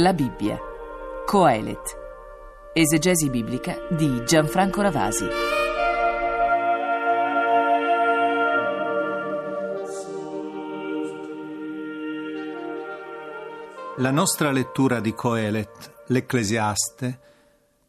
La Bibbia. Coelet. Esegesi biblica di Gianfranco Ravasi. La nostra lettura di Coelet, l'Ecclesiaste,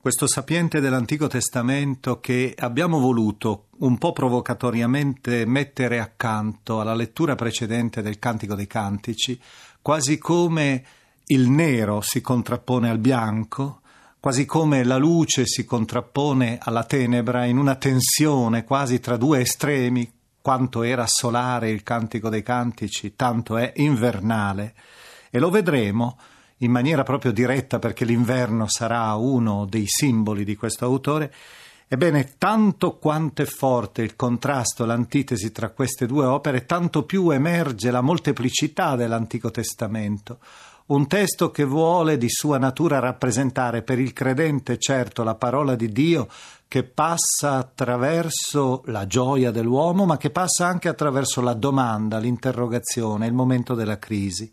questo sapiente dell'Antico Testamento che abbiamo voluto un po' provocatoriamente mettere accanto alla lettura precedente del Cantico dei Cantici, quasi come il nero si contrappone al bianco, quasi come la luce si contrappone alla tenebra in una tensione quasi tra due estremi, quanto era solare il cantico dei cantici, tanto è invernale. E lo vedremo in maniera proprio diretta perché l'inverno sarà uno dei simboli di questo autore. Ebbene, tanto quanto è forte il contrasto, l'antitesi tra queste due opere, tanto più emerge la molteplicità dell'Antico Testamento un testo che vuole di sua natura rappresentare per il credente certo la parola di Dio che passa attraverso la gioia dell'uomo, ma che passa anche attraverso la domanda, l'interrogazione, il momento della crisi.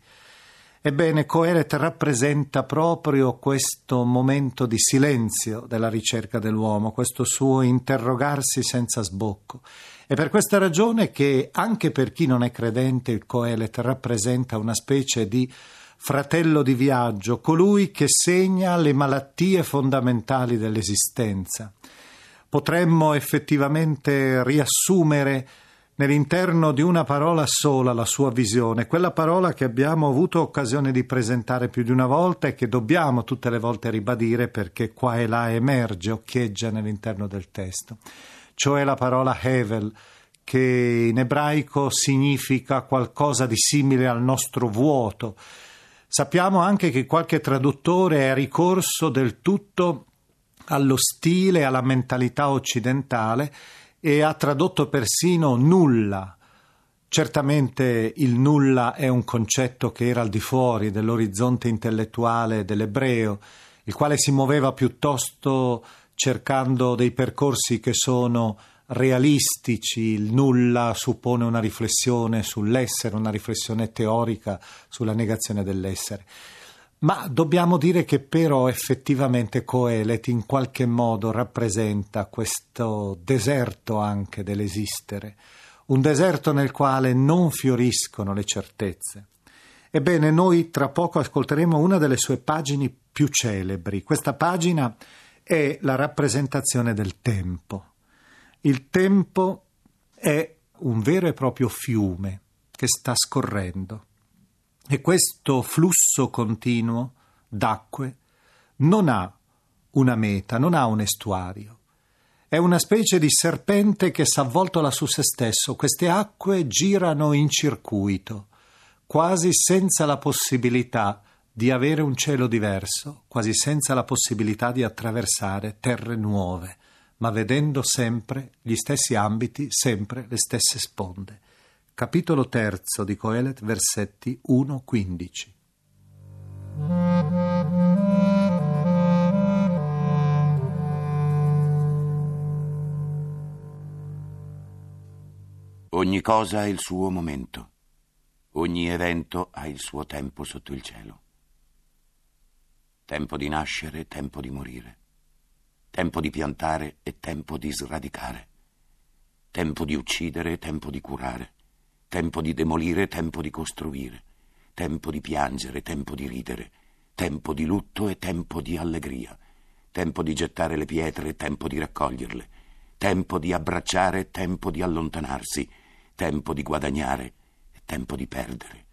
Ebbene, Coelet rappresenta proprio questo momento di silenzio della ricerca dell'uomo, questo suo interrogarsi senza sbocco. È per questa ragione che anche per chi non è credente il Coelet rappresenta una specie di fratello di viaggio, colui che segna le malattie fondamentali dell'esistenza. Potremmo effettivamente riassumere nell'interno di una parola sola la sua visione, quella parola che abbiamo avuto occasione di presentare più di una volta e che dobbiamo tutte le volte ribadire perché qua e là emerge, occhieggia nell'interno del testo, cioè la parola Hevel, che in ebraico significa qualcosa di simile al nostro vuoto, Sappiamo anche che qualche traduttore è ricorso del tutto allo stile, alla mentalità occidentale e ha tradotto persino nulla. Certamente il nulla è un concetto che era al di fuori dell'orizzonte intellettuale dell'ebreo, il quale si muoveva piuttosto cercando dei percorsi che sono realistici, il nulla suppone una riflessione sull'essere, una riflessione teorica sulla negazione dell'essere. Ma dobbiamo dire che però effettivamente Coelet in qualche modo rappresenta questo deserto anche dell'esistere, un deserto nel quale non fioriscono le certezze. Ebbene, noi tra poco ascolteremo una delle sue pagine più celebri. Questa pagina è la rappresentazione del tempo. Il tempo è un vero e proprio fiume che sta scorrendo e questo flusso continuo d'acque non ha una meta, non ha un estuario. È una specie di serpente che s'avvoltola su se stesso. Queste acque girano in circuito, quasi senza la possibilità di avere un cielo diverso, quasi senza la possibilità di attraversare terre nuove ma vedendo sempre gli stessi ambiti, sempre le stesse sponde. Capitolo terzo di Coelet, versetti 1-15. Ogni cosa ha il suo momento, ogni evento ha il suo tempo sotto il cielo. Tempo di nascere, tempo di morire tempo di piantare e tempo di sradicare, tempo di uccidere e tempo di curare, tempo di demolire e tempo di costruire, tempo di piangere, tempo di ridere, tempo di lutto e tempo di allegria, tempo di gettare le pietre e tempo di raccoglierle, tempo di abbracciare e tempo di allontanarsi, tempo di guadagnare e tempo di perdere,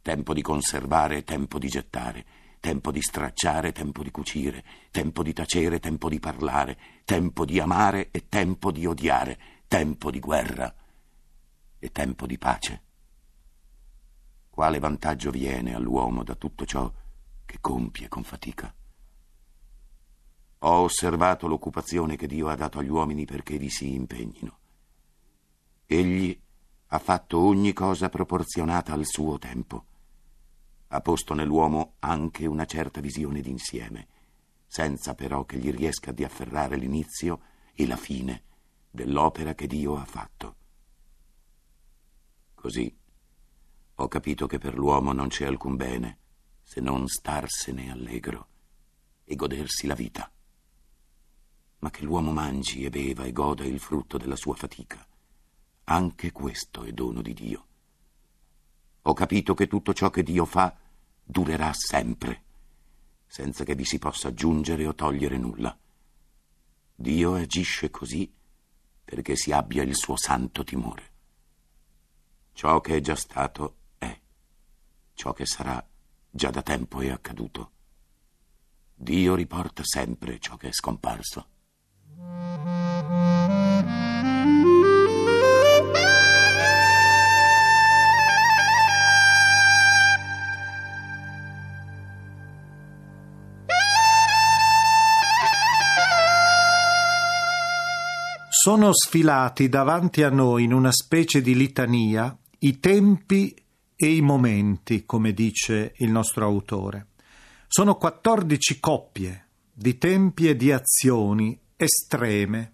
tempo di conservare e tempo di gettare, tempo di stracciare, tempo di cucire, tempo di tacere, tempo di parlare, tempo di amare e tempo di odiare, tempo di guerra e tempo di pace. Quale vantaggio viene all'uomo da tutto ciò che compie con fatica? Ho osservato l'occupazione che Dio ha dato agli uomini perché vi si impegnino. Egli ha fatto ogni cosa proporzionata al suo tempo ha posto nell'uomo anche una certa visione d'insieme, senza però che gli riesca di afferrare l'inizio e la fine dell'opera che Dio ha fatto. Così ho capito che per l'uomo non c'è alcun bene se non starsene allegro e godersi la vita. Ma che l'uomo mangi e beva e goda il frutto della sua fatica, anche questo è dono di Dio. Ho capito che tutto ciò che Dio fa durerà sempre, senza che vi si possa aggiungere o togliere nulla. Dio agisce così perché si abbia il suo santo timore. Ciò che è già stato è, ciò che sarà già da tempo è accaduto. Dio riporta sempre ciò che è scomparso. Sono sfilati davanti a noi in una specie di litania i tempi e i momenti, come dice il nostro autore. Sono 14 coppie di tempi e di azioni estreme,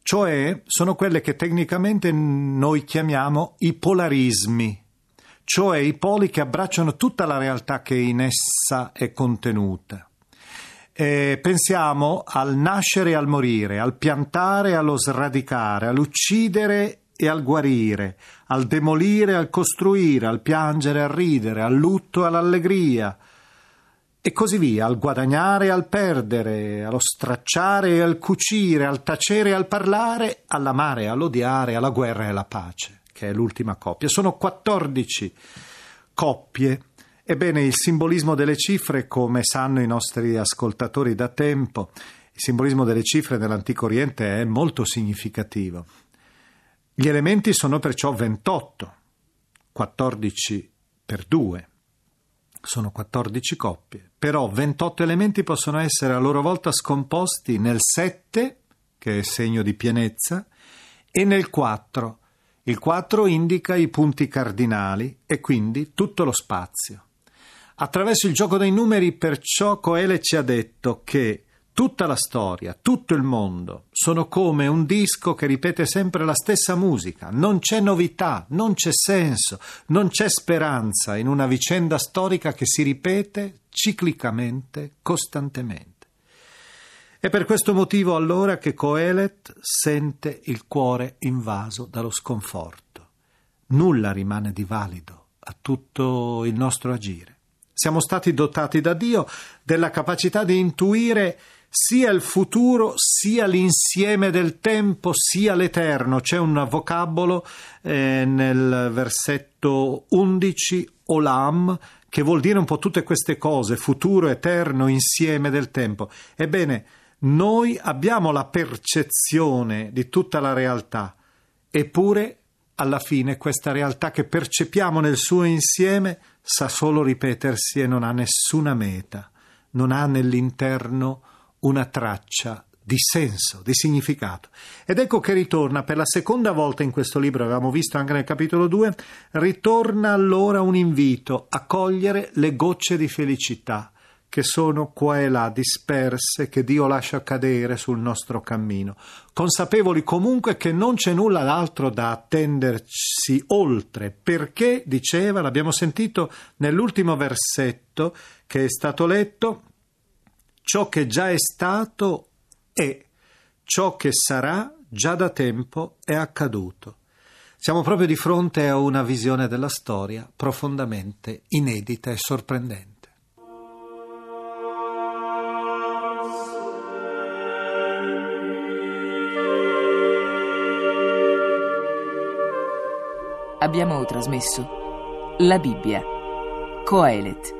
cioè sono quelle che tecnicamente noi chiamiamo i polarismi, cioè i poli che abbracciano tutta la realtà che in essa è contenuta. Eh, pensiamo al nascere e al morire, al piantare e allo sradicare, all'uccidere e al guarire, al demolire e al costruire, al piangere e al ridere, al lutto e all'allegria, e così via, al guadagnare e al perdere, allo stracciare e al cucire, al tacere e al parlare, all'amare e all'odiare, alla guerra e alla pace, che è l'ultima coppia. Sono 14 coppie Ebbene, il simbolismo delle cifre, come sanno i nostri ascoltatori da tempo, il simbolismo delle cifre nell'Antico Oriente è molto significativo. Gli elementi sono perciò 28, 14 per 2. Sono 14 coppie, però 28 elementi possono essere a loro volta scomposti nel 7, che è segno di pienezza, e nel 4. Il 4 indica i punti cardinali e quindi tutto lo spazio. Attraverso il gioco dei numeri, perciò, Coele ci ha detto che tutta la storia, tutto il mondo sono come un disco che ripete sempre la stessa musica. Non c'è novità, non c'è senso, non c'è speranza in una vicenda storica che si ripete ciclicamente, costantemente. È per questo motivo allora che Coelet sente il cuore invaso dallo sconforto. Nulla rimane di valido a tutto il nostro agire. Siamo stati dotati da Dio della capacità di intuire sia il futuro, sia l'insieme del tempo, sia l'eterno. C'è un vocabolo eh, nel versetto 11, olam, che vuol dire un po' tutte queste cose, futuro, eterno, insieme del tempo. Ebbene, noi abbiamo la percezione di tutta la realtà, eppure alla fine questa realtà che percepiamo nel suo insieme sa solo ripetersi e non ha nessuna meta, non ha nell'interno una traccia di senso, di significato. Ed ecco che ritorna per la seconda volta in questo libro, avevamo visto anche nel capitolo 2, ritorna allora un invito a cogliere le gocce di felicità che sono qua e là disperse che Dio lascia cadere sul nostro cammino, consapevoli comunque che non c'è nulla d'altro da attendersi oltre, perché, diceva, l'abbiamo sentito nell'ultimo versetto che è stato letto, ciò che già è stato è, ciò che sarà già da tempo è accaduto. Siamo proprio di fronte a una visione della storia profondamente inedita e sorprendente. Abbiamo trasmesso La Bibbia, Coelet,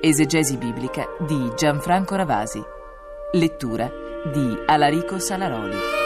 esegesi biblica di Gianfranco Ravasi, lettura di Alarico Salaroli.